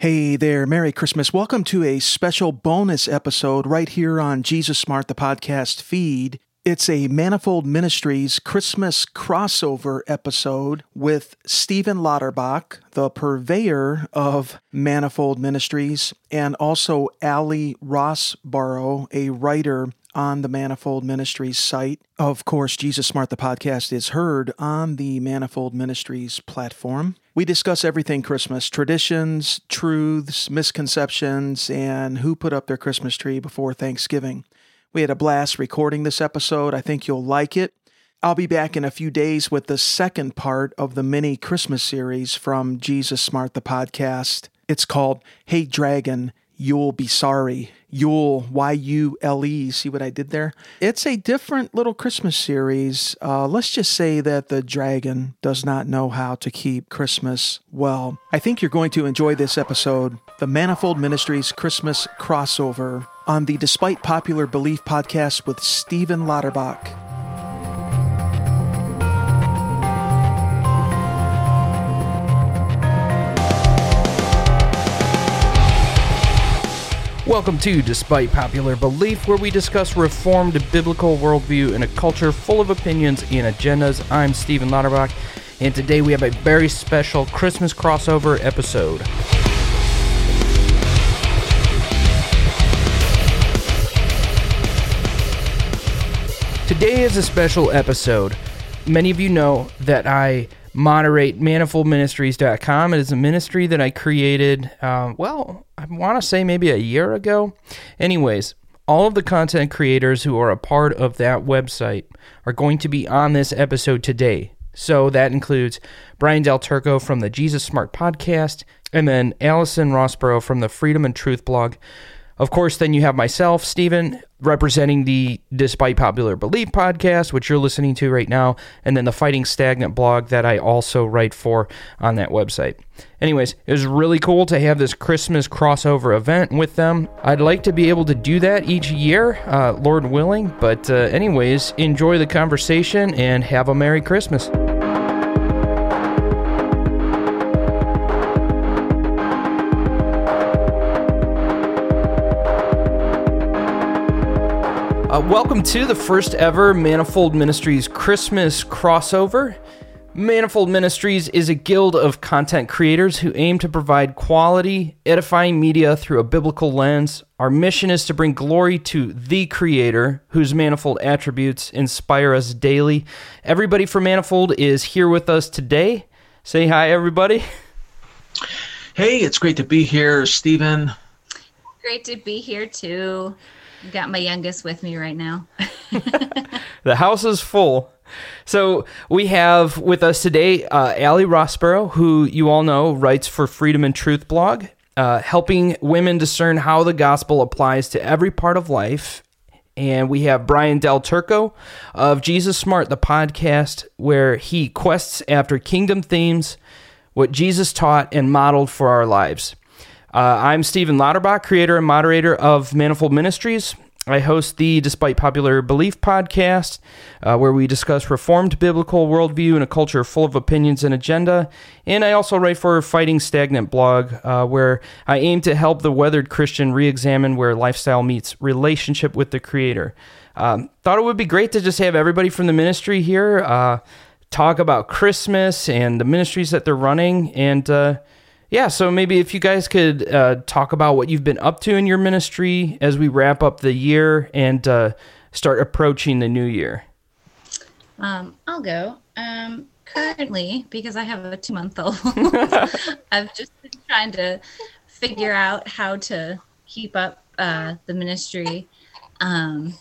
Hey there, Merry Christmas. Welcome to a special bonus episode right here on Jesus Smart, the podcast feed. It's a Manifold Ministries Christmas crossover episode with Stephen Lauterbach, the purveyor of Manifold Ministries, and also Ali Rossborough, a writer on the Manifold Ministries site. Of course, Jesus Smart, the podcast, is heard on the Manifold Ministries platform. We discuss everything Christmas traditions, truths, misconceptions, and who put up their Christmas tree before Thanksgiving. We had a blast recording this episode. I think you'll like it. I'll be back in a few days with the second part of the mini Christmas series from Jesus Smart, the podcast. It's called Hey Dragon, You'll Be Sorry. Yule, Y U L E. See what I did there? It's a different little Christmas series. Uh, let's just say that the dragon does not know how to keep Christmas well. I think you're going to enjoy this episode, the Manifold Ministries Christmas crossover, on the Despite Popular Belief podcast with Stephen Lauterbach. Welcome to Despite Popular Belief, where we discuss reformed biblical worldview in a culture full of opinions and agendas. I'm Stephen Lauterbach, and today we have a very special Christmas crossover episode. Today is a special episode. Many of you know that I moderate manifoldministries.com. It is a ministry that I created, uh, well, I want to say maybe a year ago. Anyways, all of the content creators who are a part of that website are going to be on this episode today. So that includes Brian Del Turco from the Jesus Smart podcast, and then Allison Rossborough from the Freedom and Truth blog. Of course, then you have myself, Stephen, representing the Despite Popular Belief podcast, which you're listening to right now, and then the Fighting Stagnant blog that I also write for on that website. Anyways, it was really cool to have this Christmas crossover event with them. I'd like to be able to do that each year, uh, Lord willing. But, uh, anyways, enjoy the conversation and have a Merry Christmas. Uh, welcome to the first ever Manifold Ministries Christmas crossover. Manifold Ministries is a guild of content creators who aim to provide quality, edifying media through a biblical lens. Our mission is to bring glory to the Creator, whose manifold attributes inspire us daily. Everybody from Manifold is here with us today. Say hi, everybody. Hey, it's great to be here, Stephen. Great to be here too. Got my youngest with me right now. the house is full. So we have with us today uh, Ali Rossborough, who you all know writes for Freedom and Truth blog, uh, helping women discern how the gospel applies to every part of life. And we have Brian Del Turco of Jesus Smart, the podcast, where he quests after kingdom themes, what Jesus taught and modeled for our lives. Uh, I'm Stephen Lauterbach, creator and moderator of Manifold Ministries. I host the Despite Popular Belief podcast, uh, where we discuss reformed biblical worldview in a culture full of opinions and agenda. And I also write for Fighting Stagnant blog, uh, where I aim to help the weathered Christian re examine where lifestyle meets relationship with the Creator. Um, thought it would be great to just have everybody from the ministry here uh, talk about Christmas and the ministries that they're running. And uh, yeah, so maybe if you guys could uh, talk about what you've been up to in your ministry as we wrap up the year and uh, start approaching the new year. Um, I'll go. Um, currently, because I have a two month old, I've just been trying to figure out how to keep up uh, the ministry um,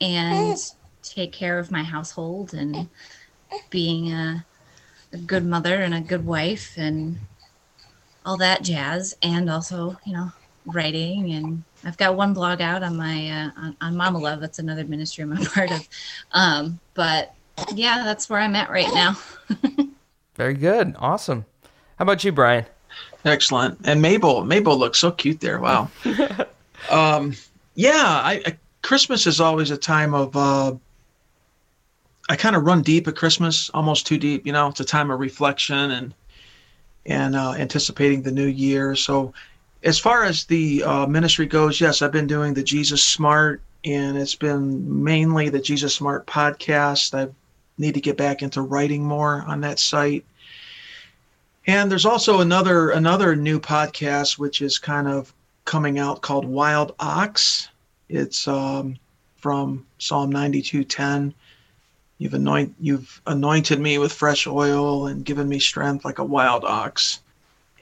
and take care of my household and being a, a good mother and a good wife and all that jazz, and also you know writing and I've got one blog out on my uh, on, on Mama Love. That's another ministry I'm a part of. Um, but yeah, that's where I'm at right now. Very good, awesome. How about you, Brian? Excellent. And Mabel, Mabel looks so cute there. Wow. um, yeah, I, I, Christmas is always a time of. Uh, I kind of run deep at Christmas, almost too deep. You know, it's a time of reflection and and uh, anticipating the new year. So, as far as the uh, ministry goes, yes, I've been doing the Jesus Smart, and it's been mainly the Jesus Smart podcast. I need to get back into writing more on that site. And there's also another another new podcast which is kind of coming out called Wild Ox. It's um, from Psalm 92:10. You've anoint you've anointed me with fresh oil and given me strength like a wild ox.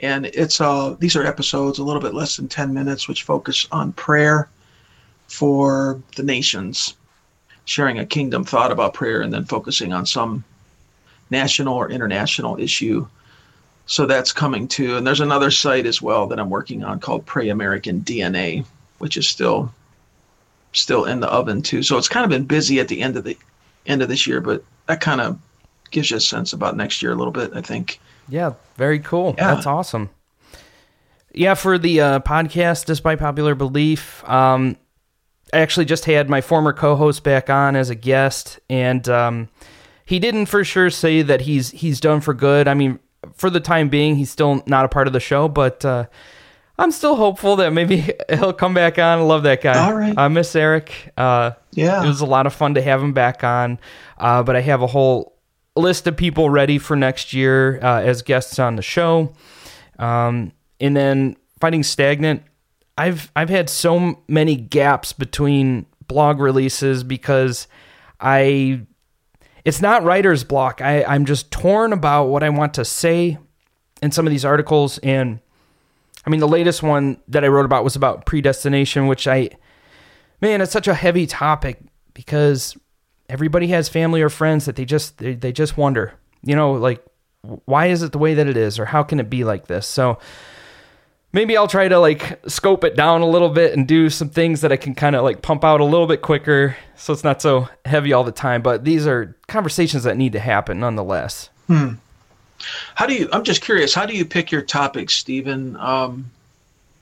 And it's uh these are episodes a little bit less than 10 minutes which focus on prayer for the nations, sharing a kingdom thought about prayer and then focusing on some national or international issue. So that's coming too. And there's another site as well that I'm working on called Pray American DNA, which is still still in the oven too. So it's kind of been busy at the end of the end of this year, but that kind of gives you a sense about next year a little bit, I think. Yeah, very cool. Yeah. That's awesome. Yeah, for the uh, podcast, despite popular belief, um, I actually just had my former co-host back on as a guest, and um, he didn't for sure say that he's he's done for good. I mean, for the time being, he's still not a part of the show, but uh, I'm still hopeful that maybe he'll come back on. I love that guy. All right. I miss Eric. Uh, Yeah. it was a lot of fun to have him back on. Uh, but I have a whole list of people ready for next year uh, as guests on the show. Um, and then fighting stagnant. I've I've had so many gaps between blog releases because I it's not writer's block. I, I'm just torn about what I want to say in some of these articles. And I mean, the latest one that I wrote about was about predestination, which I, man, it's such a heavy topic because everybody has family or friends that they just, they, they just wonder, you know, like, why is it the way that it is? Or how can it be like this? So maybe I'll try to like scope it down a little bit and do some things that I can kind of like pump out a little bit quicker so it's not so heavy all the time. But these are conversations that need to happen nonetheless. Hmm. How do you? I'm just curious. How do you pick your topics, Stephen? Um,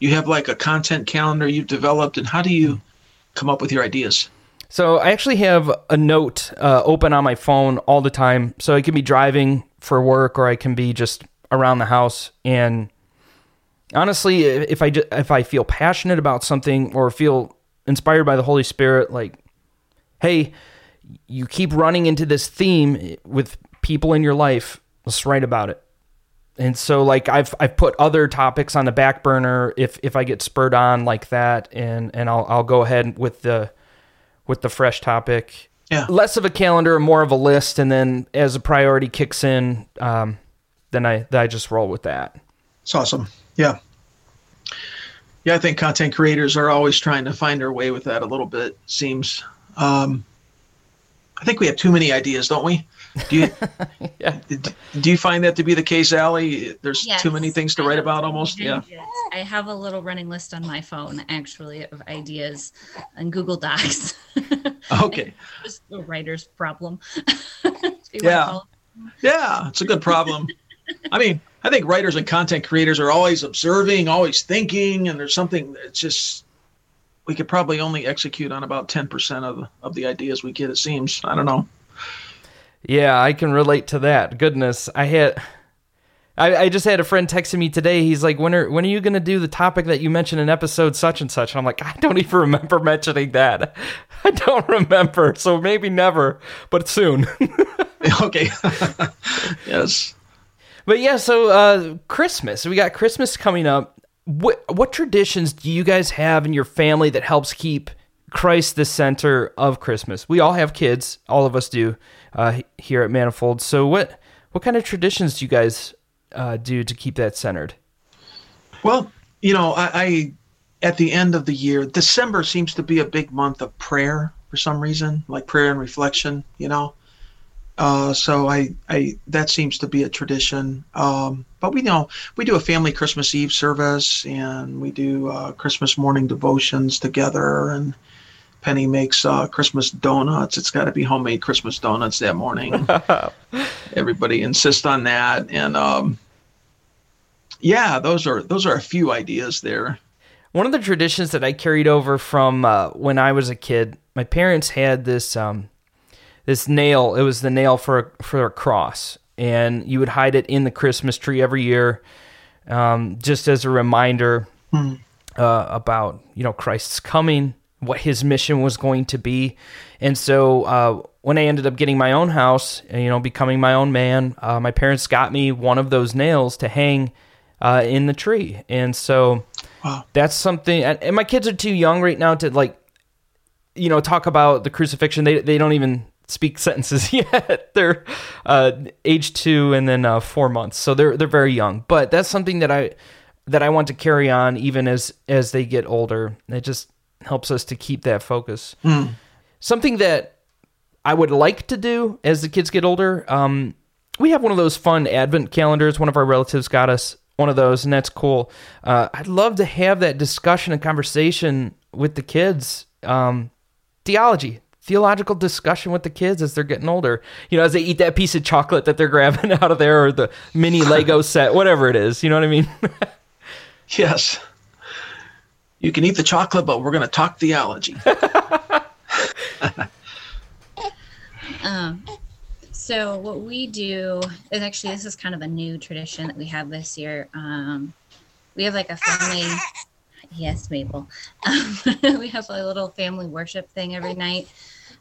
you have like a content calendar you've developed, and how do you come up with your ideas? So I actually have a note uh, open on my phone all the time, so I can be driving for work or I can be just around the house. And honestly, if I ju- if I feel passionate about something or feel inspired by the Holy Spirit, like, hey, you keep running into this theme with people in your life, let's write about it. And so like I've I've put other topics on the back burner if if I get spurred on like that and and I'll I'll go ahead with the with the fresh topic. Yeah. Less of a calendar, more of a list, and then as a priority kicks in, um, then I then I just roll with that. It's awesome. Yeah. Yeah, I think content creators are always trying to find their way with that a little bit. Seems. Um, I think we have too many ideas, don't we? Do you Yeah. do you find that to be the case, Allie? There's Yes. too many things to write about, almost. Yeah. I have a little running list on my phone actually of ideas and Google Docs. Okay. Just a writer's problem. If you wanna Yeah. Yeah, it's a good problem. I mean, I think writers and content creators are always observing, always thinking, and there's something that's just we could probably only execute on about 10% of of the ideas we get it seems. I don't know. Yeah, I can relate to that. Goodness, I had. I, I just had a friend texting me today. He's like, "When are when are you going to do the topic that you mentioned in episode such and such?" And I'm like, "I don't even remember mentioning that. I don't remember. So maybe never, but soon." okay. yes. But yeah, so uh, Christmas. We got Christmas coming up. What what traditions do you guys have in your family that helps keep Christ the center of Christmas? We all have kids. All of us do uh, here at Manifold. So what what kind of traditions do you guys uh, do to keep that centered? Well, you know, I, I at the end of the year, December seems to be a big month of prayer for some reason, like prayer and reflection. You know, uh, so I, I that seems to be a tradition. Um, but we know we do a family Christmas Eve service, and we do uh, Christmas morning devotions together, and Penny makes uh, Christmas donuts. It's got to be homemade Christmas donuts that morning. Everybody insists on that, and um, yeah, those are those are a few ideas there. One of the traditions that I carried over from uh, when I was a kid, my parents had this um, this nail. It was the nail for a, for a cross, and you would hide it in the Christmas tree every year, um, just as a reminder uh, about you know Christ's coming, what His mission was going to be, and so uh, when I ended up getting my own house, you know, becoming my own man, uh, my parents got me one of those nails to hang uh, in the tree, and so Wow. that's something. And my kids are too young right now to like, you know, talk about the crucifixion. They they don't even speak sentences yet. they're uh, age two and then uh, four months, so they're they're very young. But that's something that I that I want to carry on even as as they get older. It just helps us to keep that focus. Something that I would like to do as the kids get older. Um, we have one of those fun advent calendars. One of our relatives got us one of those, and that's cool. Uh, I'd love to have that discussion and conversation with the kids. Um, theology, theological discussion with the kids as they're getting older. You know, as they eat that piece of chocolate that they're grabbing out of there, or the mini Lego set, whatever it is. You know what I mean? Yes. You can eat the chocolate, but we're going to talk theology. Um, so what we do is actually this is kind of a new tradition that we have this year. Um, we have like a family. Yes, Mabel. Um, we have a little family worship thing every night.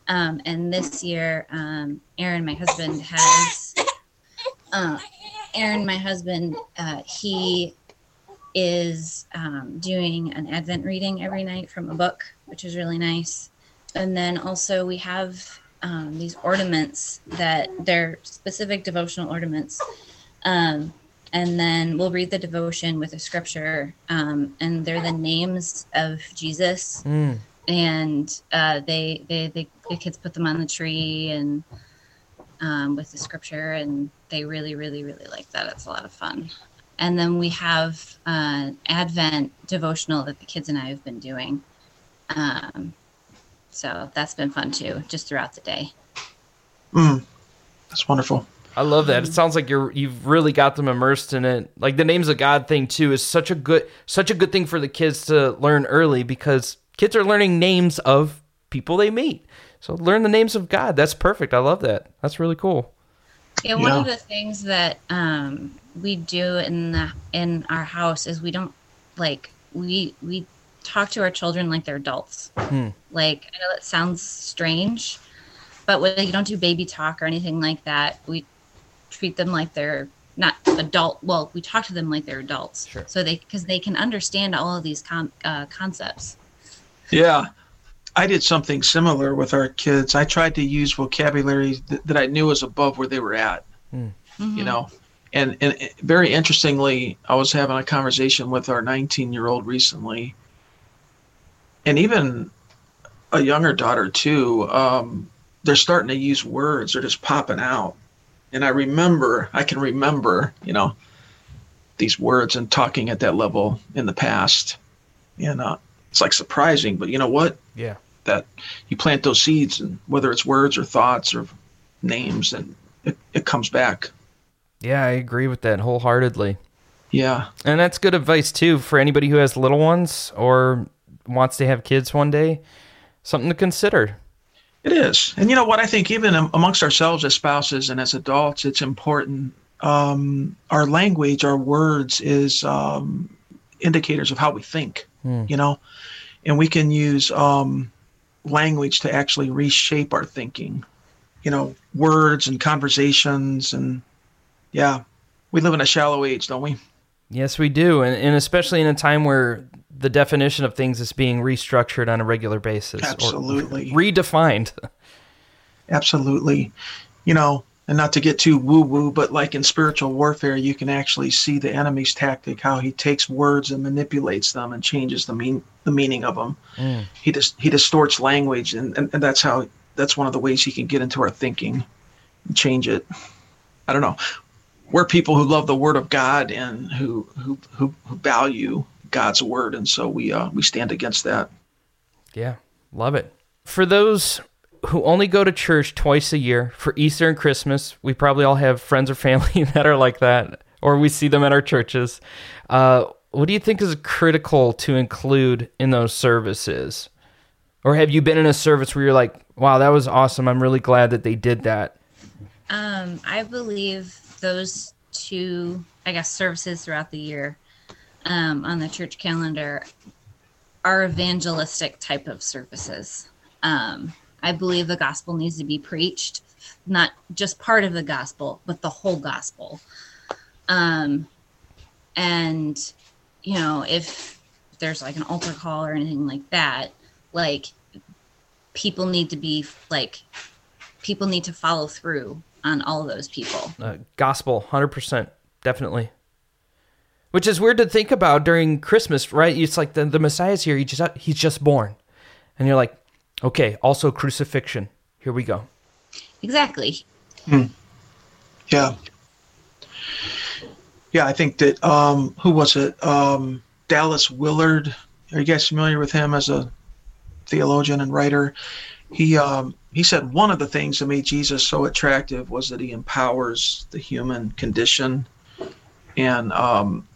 Um, and this year, um, Aaron, my husband, has. Uh, Aaron, my husband, uh, he is um, doing an Advent reading every night from a book, which is really nice. And then also we have um, these ornaments that they're specific devotional ornaments. Um, and then we'll read the devotion with a scripture, um, and they're the names of Jesus. Mm. And uh, they, they, they, the kids put them on the tree and um, with the scripture, and they really, really, really like that. It's a lot of fun. And then we have uh, Advent devotional that the kids and I have been doing. Um, so that's been fun too, just throughout the day. Mm, that's wonderful. I love that. It sounds like you're you've really got them immersed in it. Like the names of God thing too is such a good such a good thing for the kids to learn early because kids are learning names of people they meet. So learn the names of God. That's perfect. I love that. That's really cool. Yeah, one of the things that um, we do in the in our house is we don't like we we talk to our children like they're adults. Like I know that sounds strange, but we you don't do baby talk or anything like that. We treat them like they're not adult. Well, we talk to them like they're adults, Sure. so they because they can understand all of these com- uh, concepts. Yeah. I did something similar with our kids. I tried to use vocabulary th- that I knew was above where they were at, you know. And, and very interestingly, I was having a conversation with our 19 year old recently, and even a younger daughter, too. Um, they're starting to use words, they're just popping out. And I remember, I can remember, you know, these words and talking at that level in the past. And uh, it's like surprising, but you know what? Yeah. That you plant those seeds and whether it's words or thoughts or names and it, it comes back Yeah, I agree with that wholeheartedly. yeah And that's good advice too for anybody who has little ones or wants to have kids one day. Something to consider. it is and you know what i think even amongst ourselves as spouses and as adults it's important um, our language our words is um, indicators of how we think you know and we can use um, language to actually reshape our thinking you know words and conversations and yeah we live in a shallow age don't we Yes, we do. And, and especially in a time where the definition of things is being restructured on a regular basis Absolutely. or redefined. Absolutely. You know, and not to get too woo woo, but like in spiritual warfare, you can actually see the enemy's tactic, how he takes words and manipulates them and changes the mean the meaning of them. He just he distorts language, and, and, and that's how that's one of the ways he can get into our thinking and change it. I don't know. We're people who love the word of God and who who who, who value God's word, and so we uh, we stand against that. Yeah, love it. For those who only go to church twice a year for Easter and Christmas, we probably all have friends or family that are like that, or we see them at our churches. Uh, what do you think is critical to include in those services? Or have you been in a service where you're like, wow, that was awesome. I'm really glad that they did that? Um, I believe those two, I guess, services throughout the year um, on the church calendar are evangelistic type of services. Um, I believe the gospel needs to be preached, not just part of the gospel, but the whole gospel. Um, and you know, if there's like an altar call or anything like that, like people need to be like people need to follow through on all of those people. Uh, gospel, hundred percent, definitely. Which is weird to think about during Christmas, right? It's like the, the Messiah's here. He just he's just born, and you're like, okay. Also crucifixion. Here we go. Exactly. Hmm. Yeah. Yeah, I think that um, who was it? Um, Dallas Willard. Are you guys familiar with him as a theologian and writer? He um, he said one of the things that made Jesus so attractive was that he empowers the human condition, and um,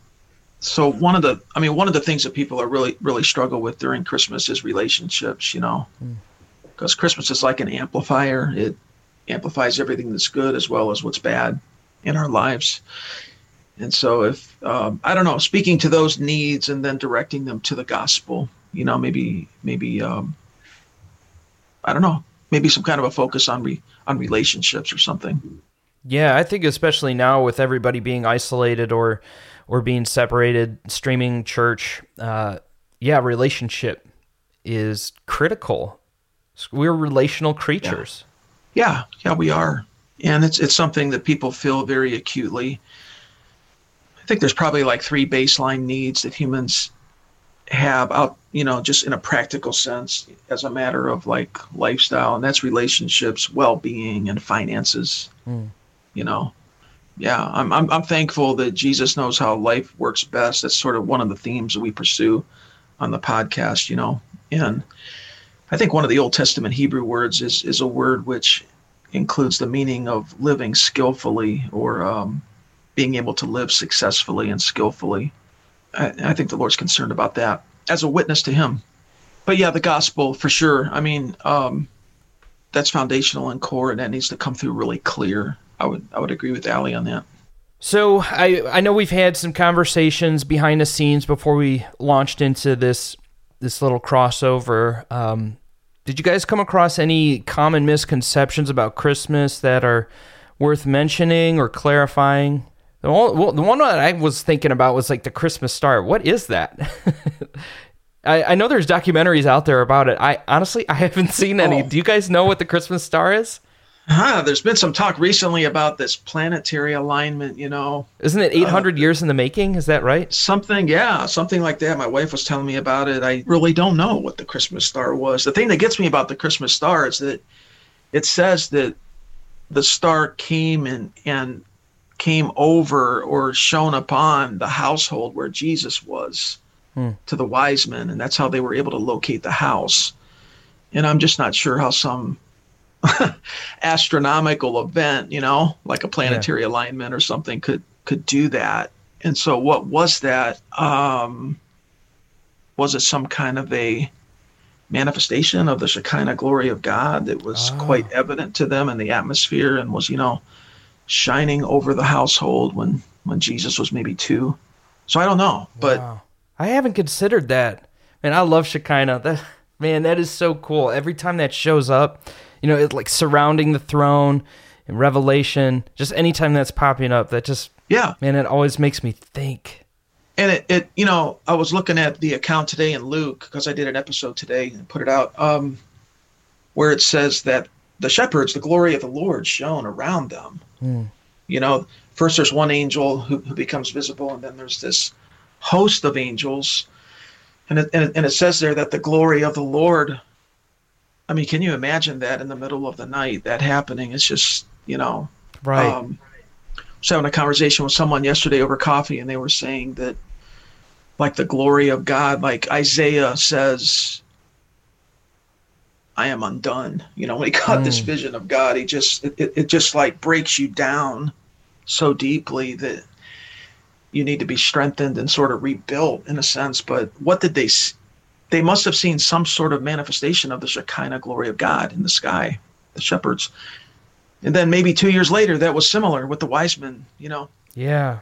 so one of the I mean one of the things that people are really really struggle with during Christmas is relationships. You know, because mm. Christmas is like an amplifier. It amplifies everything that's good as well as what's bad in our lives. And so, if um, I don't know, speaking to those needs and then directing them to the gospel, you know, maybe maybe um, I don't know, maybe some kind of a focus on re- on relationships or something. Yeah, I think especially now with everybody being isolated or or being separated, streaming church, uh, yeah, relationship is critical. We're relational creatures. Yeah. yeah, yeah, we are, and it's it's something that people feel very acutely. I think there's probably like three baseline needs that humans have out you know just in a practical sense as a matter of like lifestyle and that's relationships well-being and finances mm. you know yeah I'm, I'm i'm thankful that jesus knows how life works best that's sort of one of the themes that we pursue on the podcast you know and i think one of the old testament hebrew words is is a word which includes the meaning of living skillfully or um, being able to live successfully and skillfully I, I think the Lord's concerned about that as a witness to Him. But yeah, the gospel for sure. I mean, um, that's foundational and core, and that needs to come through really clear. I would I would agree with Ali on that. So I I know we've had some conversations behind the scenes before we launched into this this little crossover. Um, did you guys come across any common misconceptions about Christmas that are worth mentioning or clarifying? The one, well, the one that I was thinking about was like the Christmas star. What is that? I, I know there's documentaries out there about it. I honestly I haven't seen any. Oh. Do you guys know what the Christmas star is? Huh, there's been some talk recently about this planetary alignment, you know. Isn't it 800 uh, years in the making? Is that right? Something, yeah, something like that. My wife was telling me about it. I really don't know what the Christmas star was. The thing that gets me about the Christmas star is that it says that the star came and and came over or shone upon the household where Jesus was hmm. to the wise men, and that's how they were able to locate the house. And I'm just not sure how some astronomical event, you know, like a planetary yeah. alignment or something, could could do that. And so, what was that? Um, was it some kind of a manifestation of the Shekinah glory of God that was oh. quite evident to them in the atmosphere and was, you know, shining over the household when when Jesus was maybe two. So I don't know, but wow. I haven't considered that. Man, I love Shekinah. That man, that is so cool. Every time that shows up, you know, it's like surrounding the throne in Revelation. Just anytime that's popping up, that just yeah, man, it always makes me think. And it, it you know, I was looking at the account today in Luke because I did an episode today and put it out, um, where it says that the shepherds, the glory of the Lord shone around them. Mm. You know, first there's one angel who, who, becomes visible, and then there's this host of angels. And it, and, it, and it says there that the glory of the Lord. I mean, can you imagine that in the middle of the night, that happening? It's just, you know. Right. Um, I was having a conversation with someone yesterday over coffee, and they were saying that, like, the glory of God, like Isaiah says, I am undone. You know, when he got mm. this vision of God, he just it, it just like breaks you down so deeply that you need to be strengthened and sort of rebuilt in a sense. But what did they? They must have seen some sort of manifestation of the Shekinah glory of God in the sky, the shepherds. And then maybe two years later, that was similar with the wise men. You know, Yeah.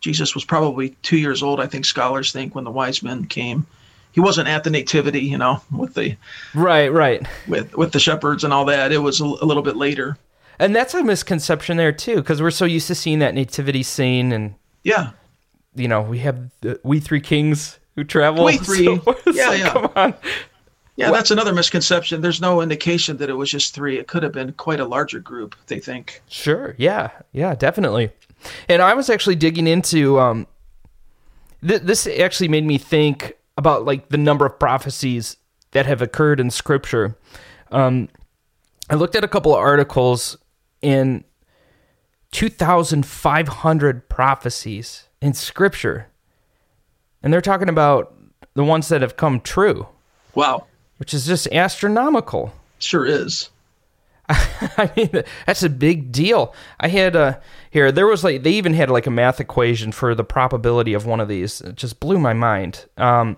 Jesus was probably two years old. I think scholars think when the wise men came. He wasn't at the nativity, you know, with the Right, right. with with the shepherds and all that. It was a, a little bit later. And that's a misconception there too, because we're so used to seeing that nativity scene, and Yeah, you know we have the, we three kings who travel. We three. so Yeah, like, yeah. Come on. yeah. That's another misconception. There's no indication that it was just three. It could have been quite a larger group. They think. Sure. Yeah. Yeah. Definitely. And I was actually digging into um, th- this. Actually, made me think about like the number of prophecies that have occurred in Scripture. Um, I looked at a couple of articles in 2,500 prophecies in Scripture, and they're talking about the ones that have come true, Wow, which is just astronomical. sure is. I mean, that's a big deal. I had uh here there was like they even had like a math equation for the probability of one of these. It just blew my mind. Um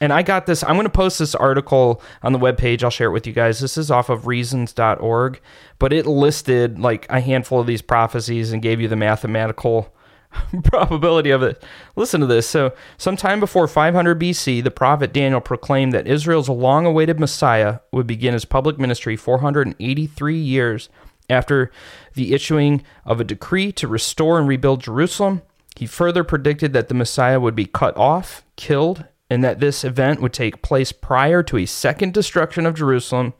and I got this I'm going to post this article on the webpage. I'll share it with you guys. This is off of reasons.org, but it listed like a handful of these prophecies and gave you the mathematical probability of it. Listen to this. So, sometime before 500 BC, the prophet Daniel proclaimed that Israel's long awaited Messiah would begin his public ministry 483 years after the issuing of a decree to restore and rebuild Jerusalem. He further predicted that the Messiah would be cut off, killed, and that this event would take place prior to a second destruction of Jerusalem.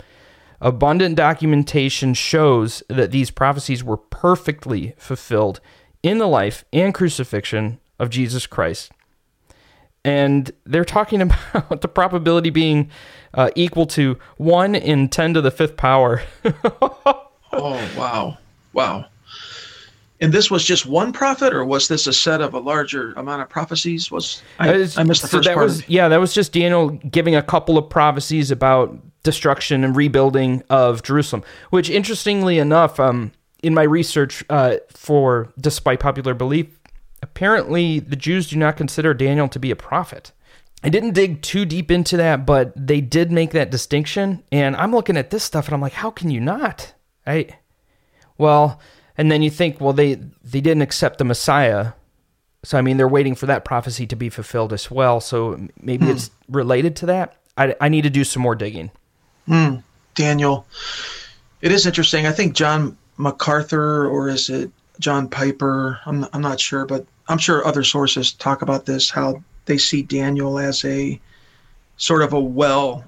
Abundant documentation shows that these prophecies were perfectly fulfilled in the life and crucifixion of Jesus Christ. And they're talking about the probability being uh, equal to 1 in 10 to the fifth power. Oh wow, wow. And this was just one prophet, or was this a set of a larger amount of prophecies? Was I, It's- I missed the so first that part? was yeah that was just daniel giving a couple of prophecies about destruction and rebuilding of jerusalem which interestingly enough um, in my research uh, for despite popular belief apparently the jews do not consider daniel to be a prophet i didn't dig too deep into that but they did make that distinction and i'm looking at this stuff and i'm like how can you not i well and then you think well they they didn't accept the messiah so I mean, they're waiting for that prophecy to be fulfilled as well. So maybe it's related to that. I, I need to do some more digging. Daniel. It is interesting. I think John MacArthur, or is it John Piper? I'm I'm not sure, but I'm sure other sources talk about this. How they see Daniel as a sort of a well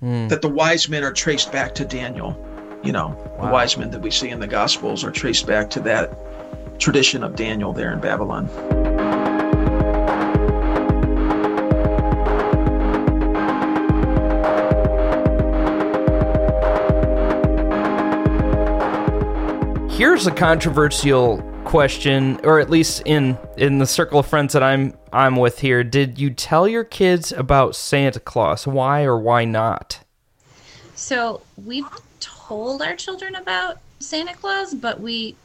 hmm. that the wise men are traced back to Daniel. You know, the wise men that we see in the Gospels are traced back to that tradition of Daniel there in Babylon. Here's a controversial question, or at least in in the circle of friends that I'm I'm with here. Did you tell your kids about Santa Claus? Why or why not? So we've told our children about Santa Claus, but we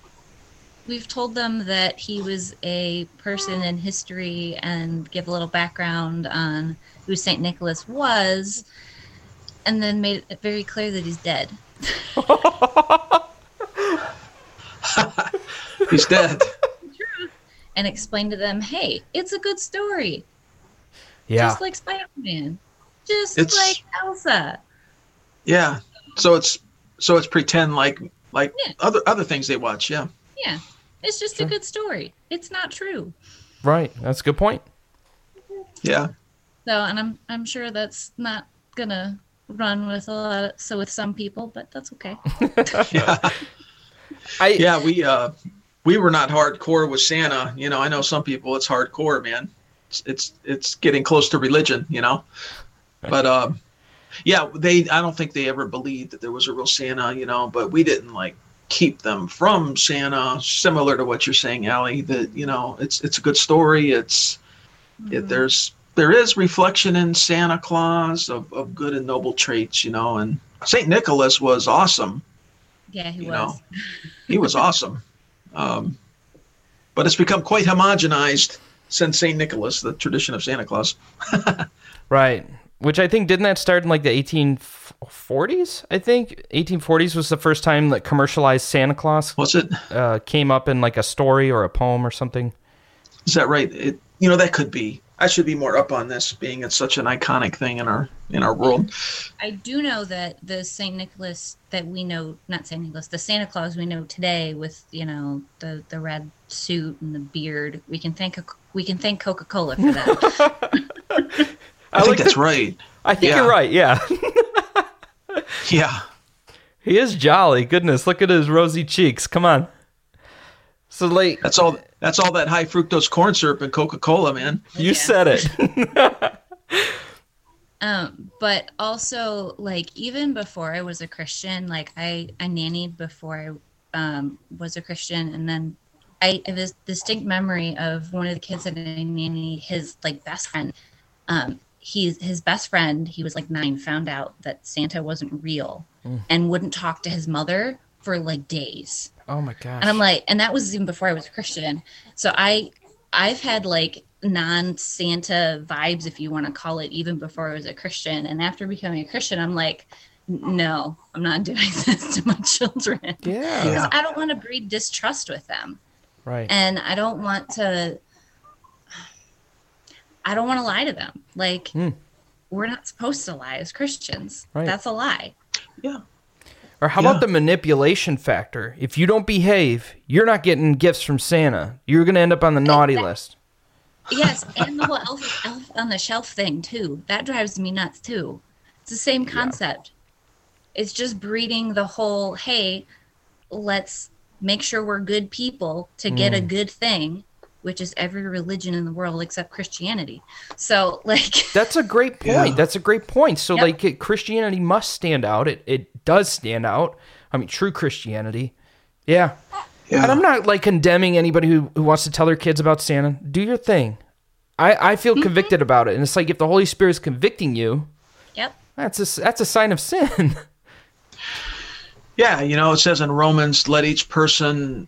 we've told them that he was a person in history and give a little background on who Saint Nicholas was, and then made it very clear that he's dead. He's dead. And explain to them, hey, it's a good story, Yeah, just like Spider-Man, just It's- like Elsa. yeah. So it's so it's pretend like like Yeah. other other things they watch. Yeah. Yeah, it's just a good story. It's not true. right. That's a good point. Yeah. So, and I'm I'm sure that's not gonna run with a lot. Of, so with some people, but that's okay. Yeah. I yeah, we uh we were not hardcore with Santa. You know, I know some people it's hardcore, man. It's it's, it's getting close to religion, you know. But um yeah, they I don't think they ever believed that there was a real Santa, you know, but we didn't like keep them from Santa, similar to what you're saying, Allie, that you know, it's it's a good story. It's it, there's there is reflection in Santa Claus of, of good and noble traits, you know, and Saint Nicholas was awesome Yeah, he You was. know. he was awesome. Um, but it's become quite homogenized since St. Nicholas, the tradition of Santa Claus. Right. Which I think didn't that start in like the 1840s? I think. 1840s was the first time that commercialized Santa Claus Was it? uh, came up in like a story or a poem or something. Is that right? It, you know, that could be. I should be more up on this, being it's such an iconic thing in our in our world. I do know that the Saint Nicholas that we know, not Saint Nicholas, the Santa Claus we know today, with you know the the red suit and the beard, we can thank we can thank Coca Cola for that. I, think like that's the- right. I think Yeah. you're right. Yeah. Yeah. he is jolly. Goodness, look at his rosy cheeks. Come on. So, like, That's all. That's all that high fructose corn syrup and Coca Cola, man. you Yeah. said it. um, but also like even before I was a Christian, like I I nannied before I um, was a Christian, and then I have this distinct memory of one of the kids that I nanny, his like best friend. Um, he's his best friend. He was like nine. Found out that Santa wasn't real, and wouldn't talk to his mother for like days. Oh my gosh. And I'm like, and that was even before I was a Christian. So I, I've had like non-Santa vibes, if you want to call it, even before I was a Christian. And after becoming a Christian, I'm like, no, I'm not doing this to my children. yeah. Yeah. I don't want to breed distrust with them, Right. and I don't want to. I don't want to lie to them. Like, Hmm. we're not supposed to lie as Christians. Right. That's a lie. Yeah. Or how Yeah. about the manipulation factor? If you don't behave, you're not getting gifts from Santa. You're going to end up on the naughty Exact- list. Yes, and the whole elf, elf on the shelf thing too. That drives me nuts too. It's the same concept. It's just breeding the whole, hey, let's make sure we're good people to get Mm. a good thing, which is every religion in the world except Christianity. So, like, That's a great point. Yeah. That's a great point. So, Yep. like, it, Christianity must stand out. It, it does stand out. I mean, true Christianity. Yeah. Yeah. And I'm not like condemning anybody who, who wants to tell their kids about Santa. Do your thing. I, I feel Mm-hmm. convicted about it. And it's like if the Holy Spirit is convicting you, yep, that's a, that's a sign of sin. Yeah, you know, it says in Romans, let each person,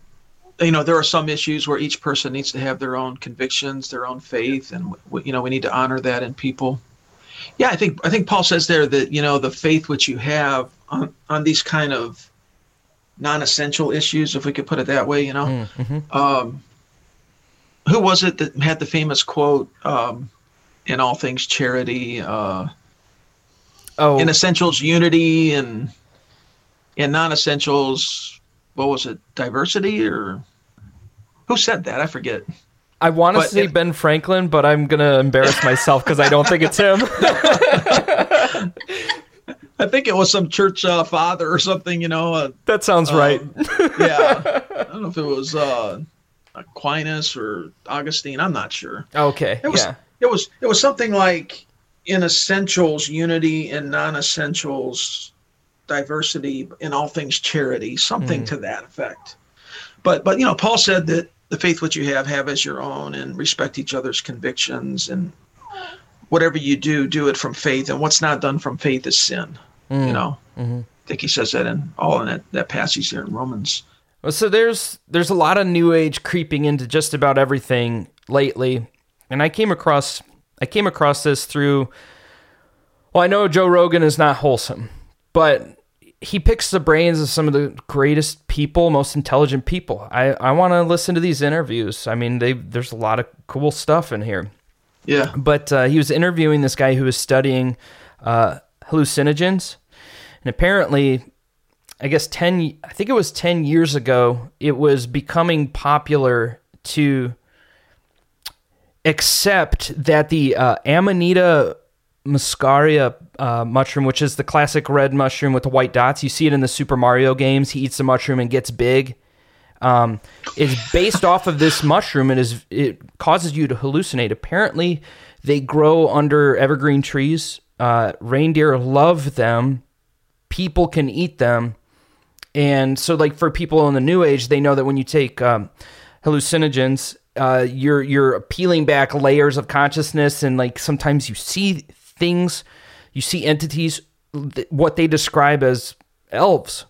you know, there are some issues where each person needs to have their own convictions, their own faith, and w- you know, we need to honor that in people. Yeah, I think I think Paul says there that you know the faith which you have on on these kind of non-essential issues, if we could put it that way, you know. Um, who was it that had the famous quote? Um, in all things charity, uh, oh, in essentials unity and in non-essentials what was it diversity or who said that i forget I want to say if- Ben Franklin, but I'm going to embarrass myself because I don't think it's him. i think it was some church uh, father or something you know uh, that sounds right. um, yeah i don't know if it was uh, aquinas or augustine i'm not sure Okay. it was yeah. it was it was something like in essentials unity in non-essentials diversity in all things charity something to that effect but but you know paul said that the faith which you have have as your own and respect each other's convictions and whatever you do do it from faith and what's not done from faith is sin you mm. know? Mm-hmm. I think he says that in all in that, that passage there in romans. Well, so there's there's a lot of new age creeping into just about everything lately, and I came across I came across this through. Well, I know Joe Rogan is not wholesome, but he picks the brains of some of the greatest people, most intelligent people. I I want to listen to these interviews. I mean, they there's a lot of cool stuff in here. yeah But uh, he was interviewing this guy who was studying uh, hallucinogens, and apparently, I guess ten. I think it was ten years ago. It was becoming popular to accept that the uh, Amanita muscaria uh, mushroom, which is the classic red mushroom with the white dots, you see it in the Super Mario games. He eats the mushroom and gets big. Um, is based off of this mushroom. It is it causes you to hallucinate. Apparently, they grow under evergreen trees. Uh, reindeer love them. People can eat them, and so like for people in the new age, they know that when you take um, hallucinogens, uh, you're you're peeling back layers of consciousness, and like sometimes you see things, you see entities, what they describe as elves.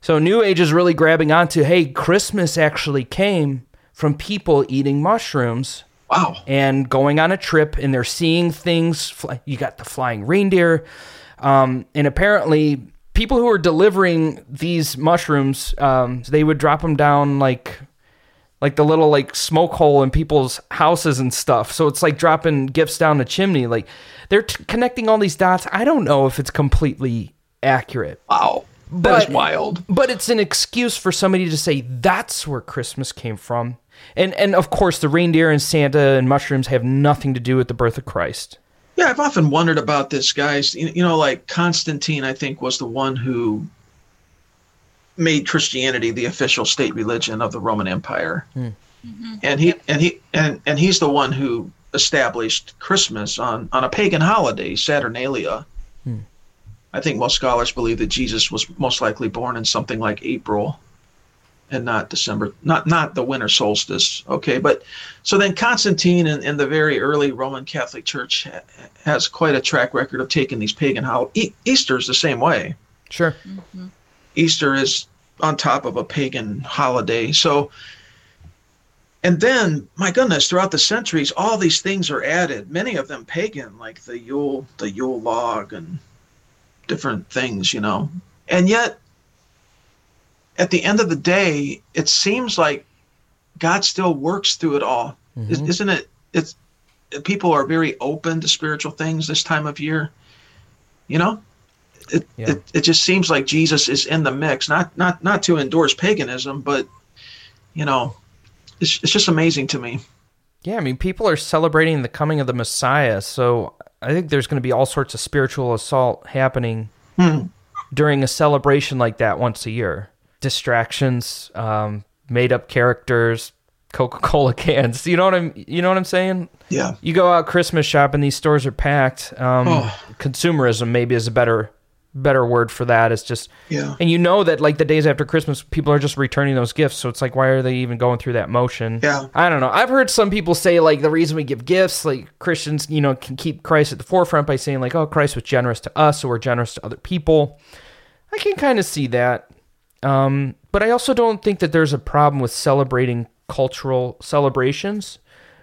So New Age is really grabbing onto, hey, Christmas actually came from people eating mushrooms Wow. and going on a trip and they're seeing things. Fly, you got the flying reindeer. Um, and apparently, people who are delivering these mushrooms, um, they would drop them down like like the little like smoke hole in people's houses and stuff. So it's like dropping gifts down the chimney. Like they're t- connecting all these dots. I don't know if it's completely accurate. Wow. That's wild. But it's an excuse for somebody to say that's where Christmas came from. And and of course the reindeer and Santa and mushrooms have nothing to do with the birth of Christ. Yeah, I've often wondered about this, guys. You you know, like Constantine, I think, was the one who made Christianity the official state religion of the Roman Empire, hmm. mm-hmm. and he and he and and he's the one who established Christmas on on a pagan holiday, Saturnalia. Hmm. I think most scholars believe that Jesus was most likely born in something like April and not December, not not the winter solstice. Okay, but so then Constantine in, in the very early Roman Catholic Church ha- has quite a track record of taking these pagan holidays. E- Easter's the same way. Sure. Mm-hmm. Easter is on top of a pagan holiday. So, and then, my goodness, throughout the centuries, all these things are added. Many of them pagan, like the Yule, the Yule log, and different things, you know. And yet, at the end of the day, it seems like God still works through it all, Is- mm-hmm. isn't it? It's people are very open to spiritual things this time of year. You know, it, Yeah. it it just seems like Jesus is in the mix. Not not not to endorse paganism, but you know, it's it's just amazing to me. Yeah, I mean, people are celebrating the coming of the Messiah, so I think there's going to be all sorts of spiritual assault happening during a celebration like that once a year. Distractions, um, made up characters, Coca Cola cans. You know what I'm? You know what I'm saying? Yeah. You go out Christmas shopping; these stores are packed. Um, Oh. Consumerism maybe is a better better word for that. It's just Yeah. and you know that like the days after Christmas, people are just returning those gifts. So it's like, why are they even going through that motion? Yeah. I don't know. I've heard some people say like the reason we give gifts, like Christians, you know, can keep Christ at the forefront by saying like, oh, Christ was generous to us, so we're generous to other people. I can kind of see that. Um, but I also don't think that there's a problem with celebrating cultural celebrations,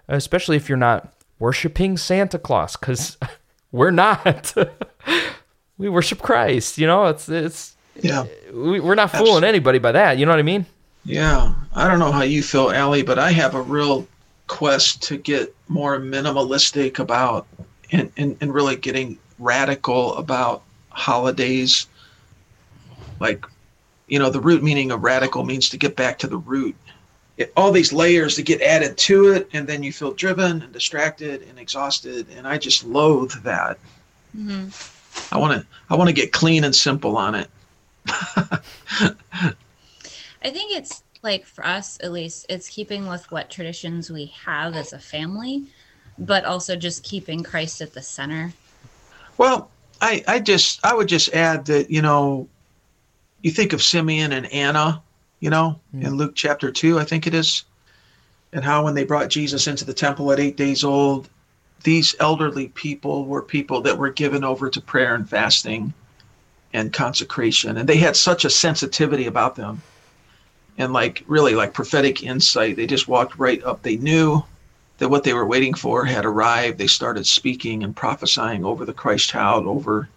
especially if you're not worshiping Santa Claus, because we're not. we worship Christ. You know, it's it's Yeah. we, we're not fooling anybody by that. You know what I mean? Yeah, I don't know how you feel, Allie, but I have a real quest to get more minimalistic about and, and, and really getting radical about holidays. Like, you know, the root meaning of radical means to get back to the root. It, all these layers that get added to it, and then you feel driven and distracted and exhausted, and I just loathe that. hmm I want to I want to get clean and simple on it. I think it's like for us, at least, it's keeping with what traditions we have as a family, but also just keeping Christ at the center. Well, I, I just I would just add that you know, you think of Simeon and Anna, you know, hmm. in Luke chapter two, I think it is, and how when they brought Jesus into the temple at eight days old, these elderly people were people that were given over to prayer and fasting and consecration, and they had such a sensitivity about them, and like really like prophetic insight. They just walked right up. They knew that what they were waiting for had arrived. They started speaking and prophesying over the Christ child, over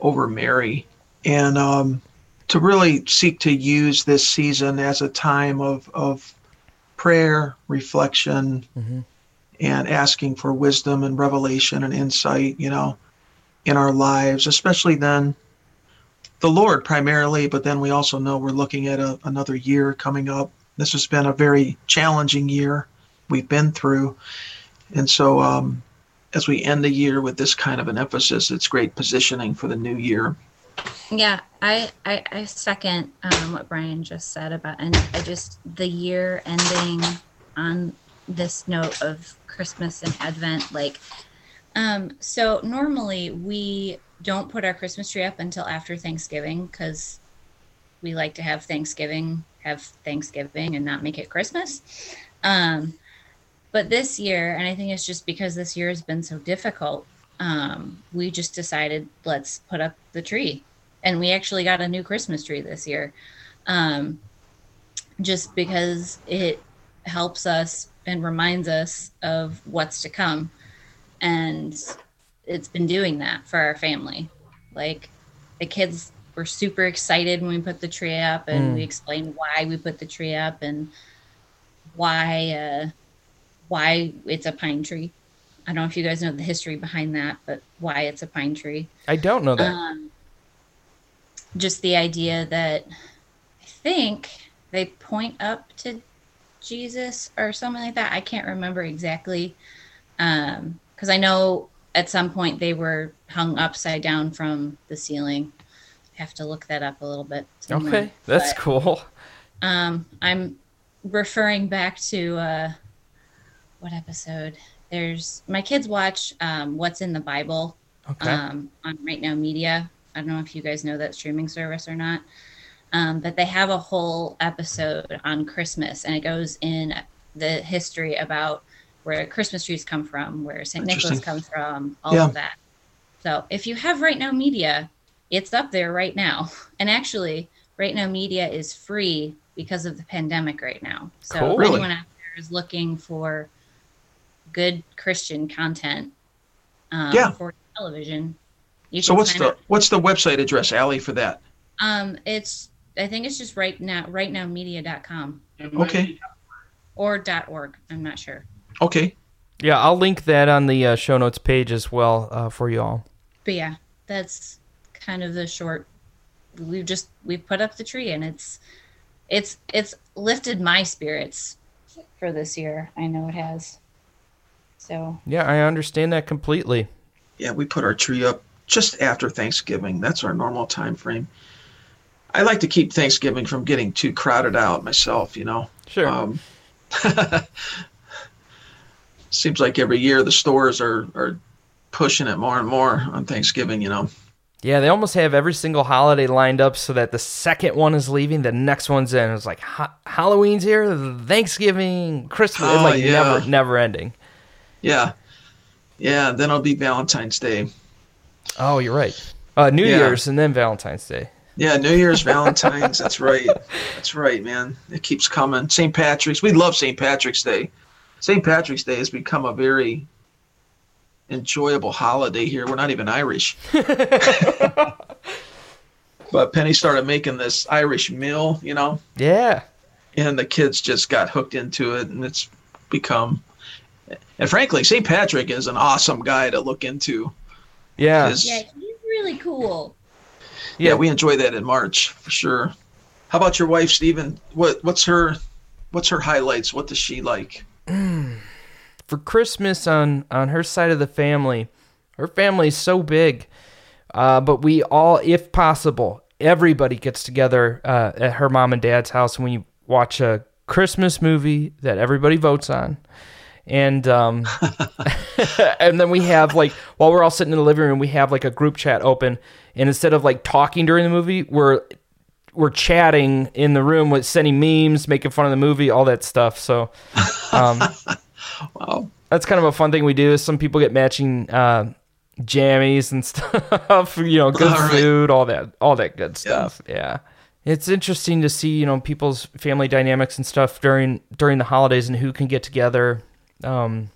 over Mary, and um, to really seek to use this season as a time of of prayer, reflection, and asking for wisdom and revelation and insight. You know, in our lives, especially then. The Lord primarily, but then we also know we're looking at a, another year coming up. This has been a very challenging year we've been through. And so, um, as we end the year with this kind of an emphasis, it's great positioning for the new year. Yeah, I I, I second um, what Brian just said about, and I just the year ending on this note of Christmas and Advent, like, um, so normally we don't put our Christmas tree up until after Thanksgiving because we like to have Thanksgiving, have Thanksgiving, and not make it Christmas. Um, but this year, and I think it's just because this year has been so difficult, um, we just decided let's put up the tree and we actually got a new Christmas tree this year, um, just because it helps us and reminds us of what's to come. And it's been doing that for our family. Like the kids were super excited when we put the tree up and Mm. we explained why we put the tree up and why uh, why it's a pine tree. I don't know if you guys know the history behind that, but why it's a pine tree. I don't know that. Um, just the idea that I think they point up to Jesus or something like that. I can't remember exactly. Um, because I know at some point they were hung upside down from the ceiling. I have to look that up a little bit. somewhere. okay, that's But, cool. um, I'm referring back to uh, what episode? There's my kids watch um, What's in the Bible Okay. um, on Right Now Media. I don't know if you guys know that streaming service or not, um, but they have a whole episode on Christmas, and it goes in the history about where Christmas trees come from, where St. Nicholas comes from, all Yeah. of that. So if you have Right Now Media, it's up there right now. And actually, Right Now Media is free because of the pandemic right now. So Cool. anyone out there is looking for good Christian content um, Yeah. for television, you So what's the up. what's the website address, Allie, for that? Um, it's I think it's just right now rightnowmedia.com Okay. or .org. I'm not sure. Okay. Yeah, I'll link that on the uh, show notes page as well uh, for you all. But yeah, that's kind of the short. We've just we've put up the tree and it's it's it's lifted my spirits for this year. I know it has. So Yeah, I understand that completely. Yeah, we put our tree up just after Thanksgiving. That's our normal time frame. I like to keep Thanksgiving from getting too crowded out myself, you know. Sure. Um, seems like every year the stores are, are pushing it more and more on Thanksgiving, you know. yeah, they almost have every single holiday lined up so that the second one is leaving, the next one's in. It's like ha- Halloween's here, Thanksgiving, Christmas. it's Oh, like yeah. never, never ending. Yeah. Yeah, then it'll be Valentine's Day. Oh, you're right. Uh, New Yeah. Year's and then Valentine's Day. Yeah, New Year's, Valentine's. that's right. That's right, man. It keeps coming. St. Patrick's. We love St. Patrick's Day. St. Patrick's Day has become a very enjoyable holiday here. We're not even Irish. but Penny started making this Irish meal, you know, Yeah. and the kids just got hooked into it, and it's become. And frankly, St. Patrick is an awesome guy to look into. Yeah. His- yeah, he's really cool. Yeah, we enjoy that in March for sure. How about your wife, Stephen? What what's her what's her highlights? What does she like? for Christmas on on her side of the family, her family's so big, uh, but we all, if possible, everybody gets together uh, at her mom and dad's house, and we watch a Christmas movie that everybody votes on, and um, and then we have like while we're all sitting in the living room, we have like a group chat open, and instead of like talking during the movie, we're we're chatting in the room with sending memes, making fun of the movie, all that stuff. So. Um, Wow. that's kind of a fun thing we do. Is some people get matching uh, jammies and stuff. You know, good All right. food, all that, all that good stuff. Yeah. it's interesting to see you know people's family dynamics and stuff during during the holidays and who can get together. Um,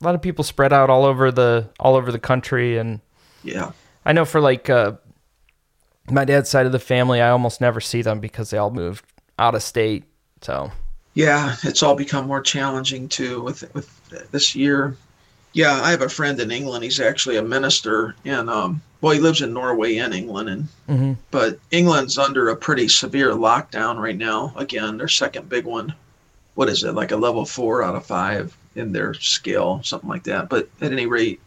a lot of people spread out all over the all over the country, and Yeah. I know for like uh, my dad's side of the family, I almost never see them because they all moved out of state. So Yeah, it's all become more challenging too with with this year. Yeah, I have a friend in England. He's actually a minister, and um, well, he lives in Norway and England, and Mhm. but England's under a pretty severe lockdown right now. Again, their second big one. What is it like a level four out of five in their scale, something like that? But at any rate,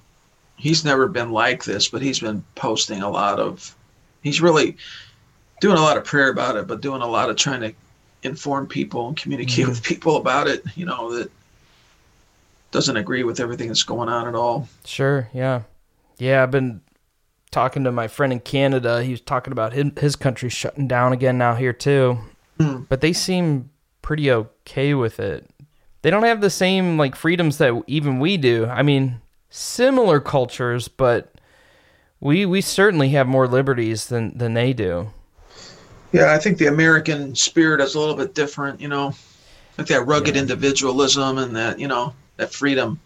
he's never been like this. But he's been posting a lot of. He's really doing a lot of prayer about it, but doing a lot of trying to inform people and communicate Mhm. with people about it. You know that doesn't agree with everything that's going on at all. Sure, yeah. Yeah, I've been talking to my friend in Canada. He was talking about his, his country shutting down again now here too. Hmm. But they seem pretty okay with it. They don't have the same like freedoms that even we do. I mean, similar cultures, but we we certainly have more liberties than than they do. Yeah, I think the American spirit is a little bit different. You know, like that rugged individualism and that you know that freedom.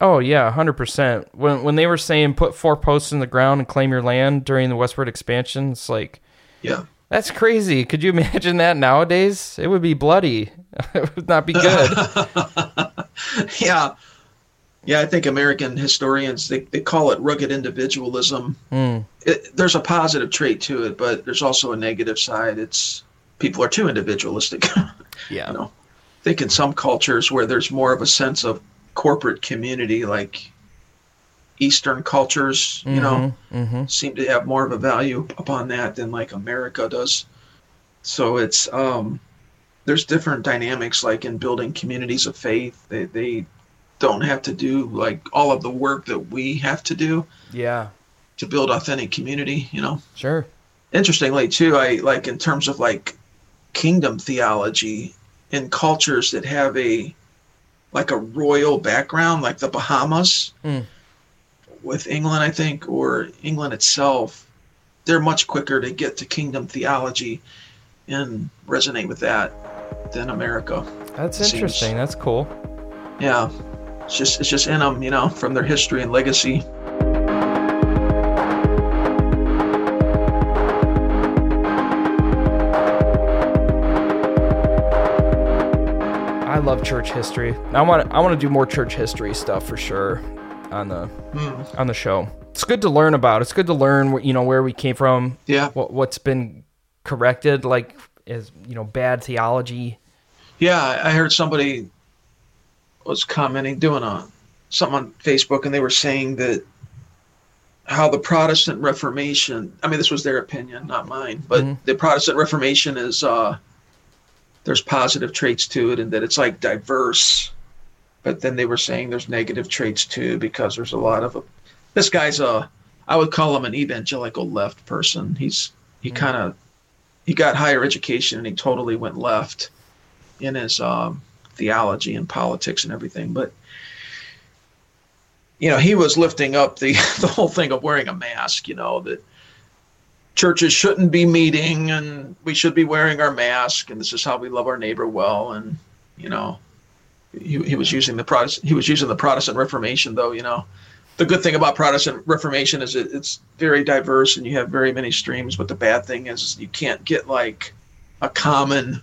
Oh yeah, hundred percent. When when they were saying put four posts in the ground and claim your land during the westward expansion, it's like, Yeah. That's crazy. Could you imagine that nowadays? It would be bloody. it would not be good. yeah. Yeah, I think American historians they, they call it rugged individualism. Mm. It, there's a positive trait to it, but there's also a negative side. It's people are too individualistic. Yeah. you know, I think in some cultures where there's more of a sense of corporate community, like Eastern cultures, you know, hmm seem to have more of a value upon that than like America does. So it's um, there's different dynamics like in building communities of faith. They they don't have to do like all of the work that we have to do Yeah. to build authentic community. You know, Sure. interestingly too, I like in terms of like kingdom theology in cultures that have a like a royal background, like the Bahamas Mm. With England, I think, or England itself, they're much quicker to get to kingdom theology and resonate with that than America. That's Seems- interesting. That's cool. Yeah, it's just it's just in them, you know, from their history and legacy. I love church history. I want I want to do more church history stuff for sure on the Mm, on the show. It's good to learn about. It's good to learn you know where we came from, yeah, what what's been corrected, like is you know bad theology. Yeah, I heard somebody was commenting, doing a something on Facebook, and they were saying that how the Protestant Reformation. I mean, this was their opinion, not mine, but Mhm. the Protestant Reformation is uh, there's positive traits to it, and that it's like diverse. But then they were saying there's negative traits too, because there's a lot of. This guy's a, I would call him an evangelical left person. He's he Mhm. kind of, he got higher education and he totally went left in his um, theology and politics and everything. But you know, he was lifting up the the whole thing of wearing a mask. You know that churches shouldn't be meeting and we should be wearing our mask and this is how we love our neighbor well. And you know, he he was using the Protestant he was using the Protestant Reformation though. You know. The good thing about Protestant Reformation is it, it's very diverse and you have very many streams. But the bad thing is you can't get like a common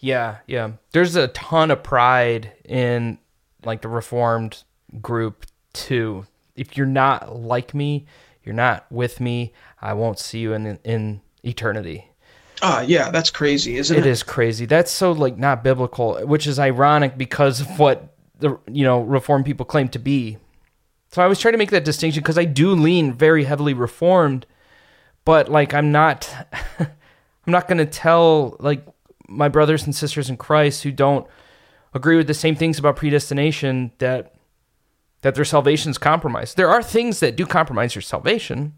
Yeah, yeah. There's a ton of pride in like the reformed group too. If you're not like me, you're not with me, I won't see you in in eternity. Ah, yeah, that's crazy, isn't it? It is crazy. That's so like not biblical, which is ironic because of what the you know reformed people claim to be. So I was trying to make that distinction because I do lean very heavily reformed, but like I'm not, I'm not going to tell like my brothers and sisters in Christ who don't agree with the same things about predestination that that their salvation's compromised. There are things that do compromise your salvation,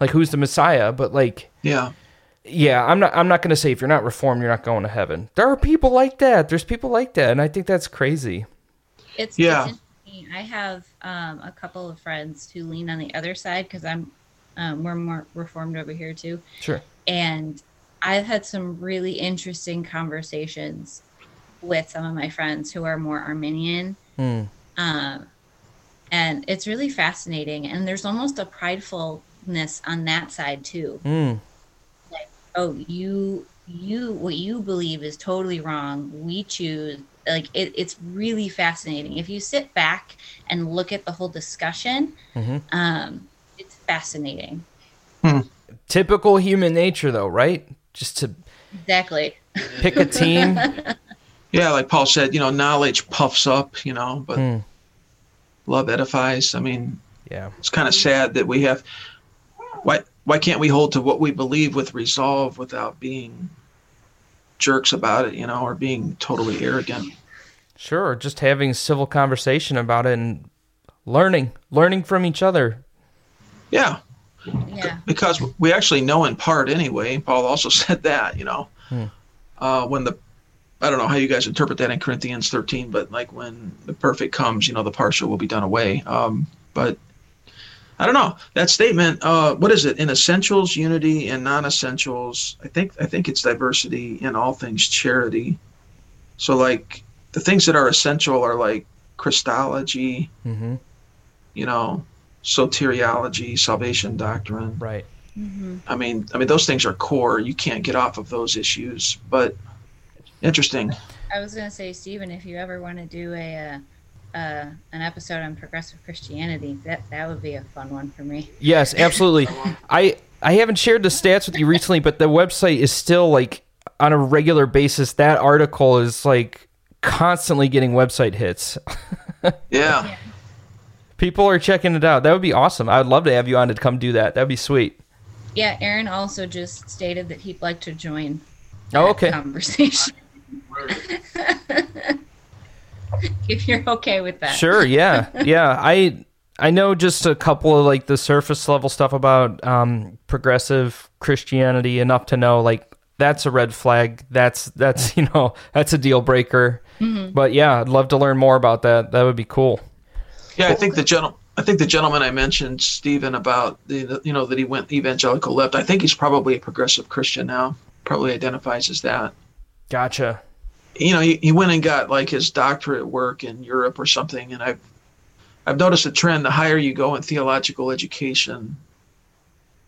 like who's the Messiah, but like Yeah. Yeah, I'm not. I'm not going to say if you're not reformed, you're not going to heaven. There are people like that. There's people like that, and I think that's crazy. It's Yeah. It's. I have um, a couple of friends who lean on the other side because I'm um, we're more reformed over here too, Sure. and I've had some really interesting conversations with some of my friends who are more Arminian. Hmm. um, and it's really fascinating. And there's almost a pridefulness on that side too. Hmm. Oh you you what you believe is totally wrong we choose like it, it's really fascinating if you sit back and look at the whole discussion Mhm. um it's fascinating Typical human nature, though, right? Just to exactly pick a team. Yeah, like Paul said, you know, knowledge puffs up, you know, but Hmm. love edifies. I mean, Yeah. it's kind of sad that we have why why can't we hold to what we believe with resolve without being jerks about it, you know, or being totally arrogant. Sure. Just having civil conversation about it and learning, learning from each other. Yeah, yeah because we actually know in part anyway. Paul also said that, you know, Hmm. uh, when the I don't know how you guys interpret that in Corinthians 13, but like when the perfect comes, you know, the partial will be done away. Um, but I don't know that statement. Uh, what is it? In essentials, unity, and non-essentials. I think I think it's diversity in all things charity. So like the things that are essential are like Christology, Mm-hmm. you know, soteriology, salvation doctrine. Right. Mm-hmm. I mean, I mean those things are core. You can't get off of those issues. But interesting. I was gonna say, Stephen, if you ever want to do a uh, uh, an episode on progressive Christianity, that that would be a fun one for me. Yes, absolutely. I I haven't shared the stats with you recently, but the website is still like on a regular basis. That article is like constantly getting website hits. Yeah. People are checking it out. That would be awesome. I would love to have you on to come do that. That'd be sweet. Yeah, Aaron also just stated that he'd like to join Oh, okay. conversation. if you're okay with that. Sure. Yeah. Yeah. I I know just a couple of like the surface level stuff about um, progressive Christianity enough to know like that's a red flag. That's that's you know that's a deal breaker. But yeah, I'd love to learn more about that. That would be cool. Yeah, I think the gentle, I think the gentleman I mentioned, Stephen, about the, the you know that he went evangelical left. I think he's probably a progressive Christian now. Probably identifies as that. Gotcha. You know, he, he went and got like his doctorate work in Europe or something, and I've I've noticed a trend. The higher you go in theological education,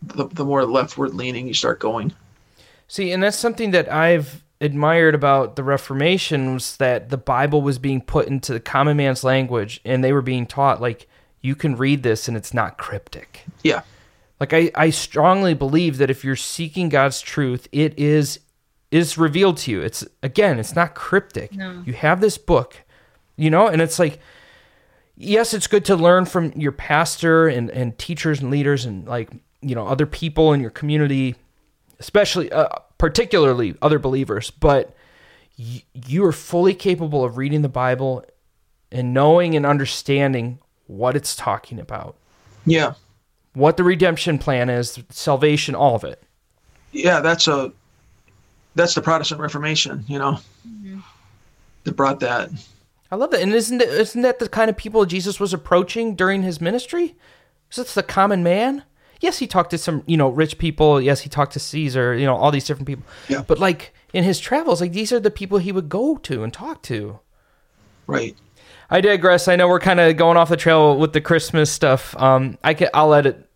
the the more leftward leaning you start going. See, and that's something that I've admired about the Reformation was that the Bible was being put into the common man's language and they were being taught like you can read this and it's not cryptic. Yeah, Like I, I strongly believe that if you're seeking God's truth, it is is revealed to you. It's again, it's not cryptic. No. You have this book, you know, and it's like yes, it's good to learn from your pastor and, and teachers and leaders and like, you know, other people in your community, especially uh, particularly other believers, but y- you are fully capable of reading the Bible and knowing and understanding what it's talking about yeah, what the redemption plan is, salvation, all of it. yeah. That's a that's the Protestant Reformation. You know, that brought that. I love that. And isn't it, isn't that the kind of people Jesus was approaching during his ministry? Is that the common man? Yes, he talked to some, you know, rich people. Yes, he talked to Caesar, you know, all these different people. Yeah. But like in his travels, like these are the people he would go to and talk to. Right. I digress. I know we're kind of going off the trail with the Christmas stuff. Um, I can, I'll edit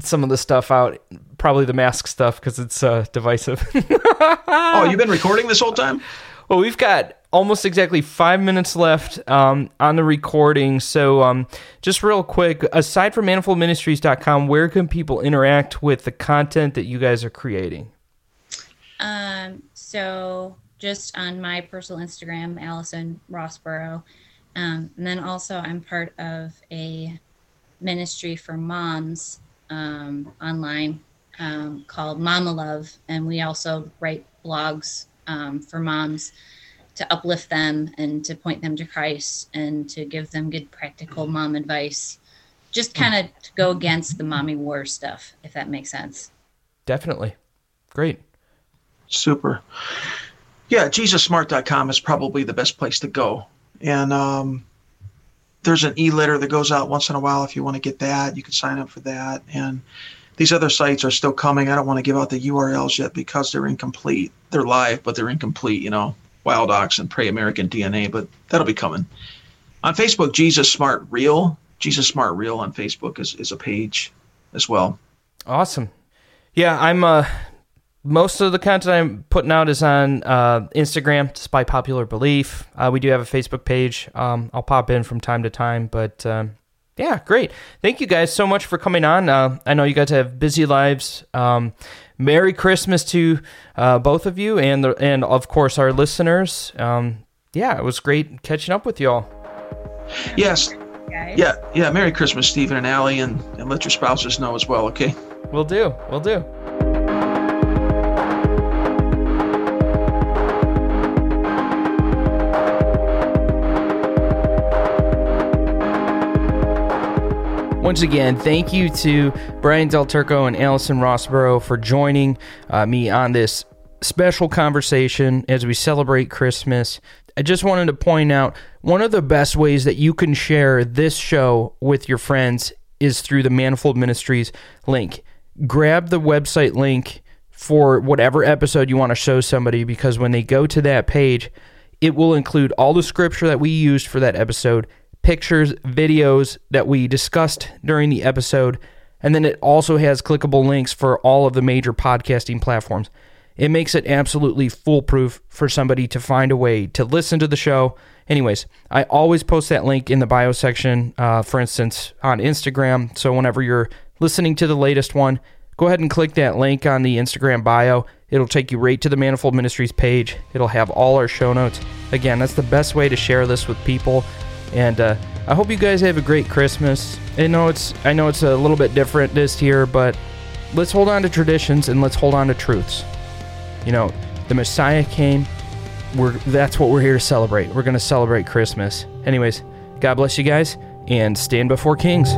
some of the stuff out, probably the mask stuff because it's uh, divisive. Oh, you've been recording this whole time? Well, we've got almost exactly five minutes left um, on the recording. So, um, just real quick, aside from manifoldministries.com, where can people interact with the content that you guys are creating? Um, so just on my personal Instagram, Allison Rossborough. Um, and then also I'm part of a ministry for moms um, online um, called Mama Love. And we also write blogs um, for moms to uplift them and to point them to Christ and to give them good practical mom advice. Just kind of to go against the mommy war stuff, if that makes sense. Definitely. Great. Super. Yeah, JesusSmart.com is probably the best place to go. And um, there's an e-letter that goes out once in a while. If you want to get that, you can sign up for that. And these other sites are still coming. I don't want to give out the URLs yet because they're incomplete. They're live, but they're incomplete. You know, Wild Ox and Pray American DNA, but that'll be coming. On Facebook, Jesus Smart Real. Jesus Smart Real on Facebook is, is a page as well. Awesome. Yeah, I'm. Uh, most of the content I'm putting out is on uh, Instagram, just by popular belief. Uh, we do have a Facebook page. Um, I'll pop in from time to time, but um, yeah, great. Thank you guys so much for coming on. Uh, I know you guys have busy lives. Um, Merry Christmas to uh, both of you, and the, and of course our listeners. Um, yeah, it was great catching up with y'all. Yes, Guys. Yeah, yeah. Merry Christmas, Stephen and Allie, and, and let your spouses know as well, okay? We'll do. We'll do. Once again, thank you to Brian Del Turco and Allison Rossborough for joining uh, me on this special conversation as we celebrate Christmas. I just wanted to point out one of the best ways that you can share this show with your friends is through the Manifold Ministries link. Grab the website link for whatever episode you want to show somebody because when they go to that page, It will include all the scripture that we used for that episode, pictures, videos that we discussed during the episode, and then it also has clickable links for all of the major podcasting platforms. It makes it absolutely foolproof for somebody to find a way to listen to the show. Anyways, I always post that link in the bio section, uh, for instance, on Instagram. So whenever you're listening to the latest one, go ahead and click that link on the Instagram bio. It'll take you right to the Manifold Ministries page. It'll have all our show notes. Again, that's the best way to share this with people. And uh, I hope you guys have a great Christmas. I know it's I know it's a little bit different this year, but let's hold on to traditions and let's hold on to truths. You know, the Messiah came. We're that's what we're here to celebrate. We're going to celebrate Christmas. Anyways, God bless you guys and stand before kings.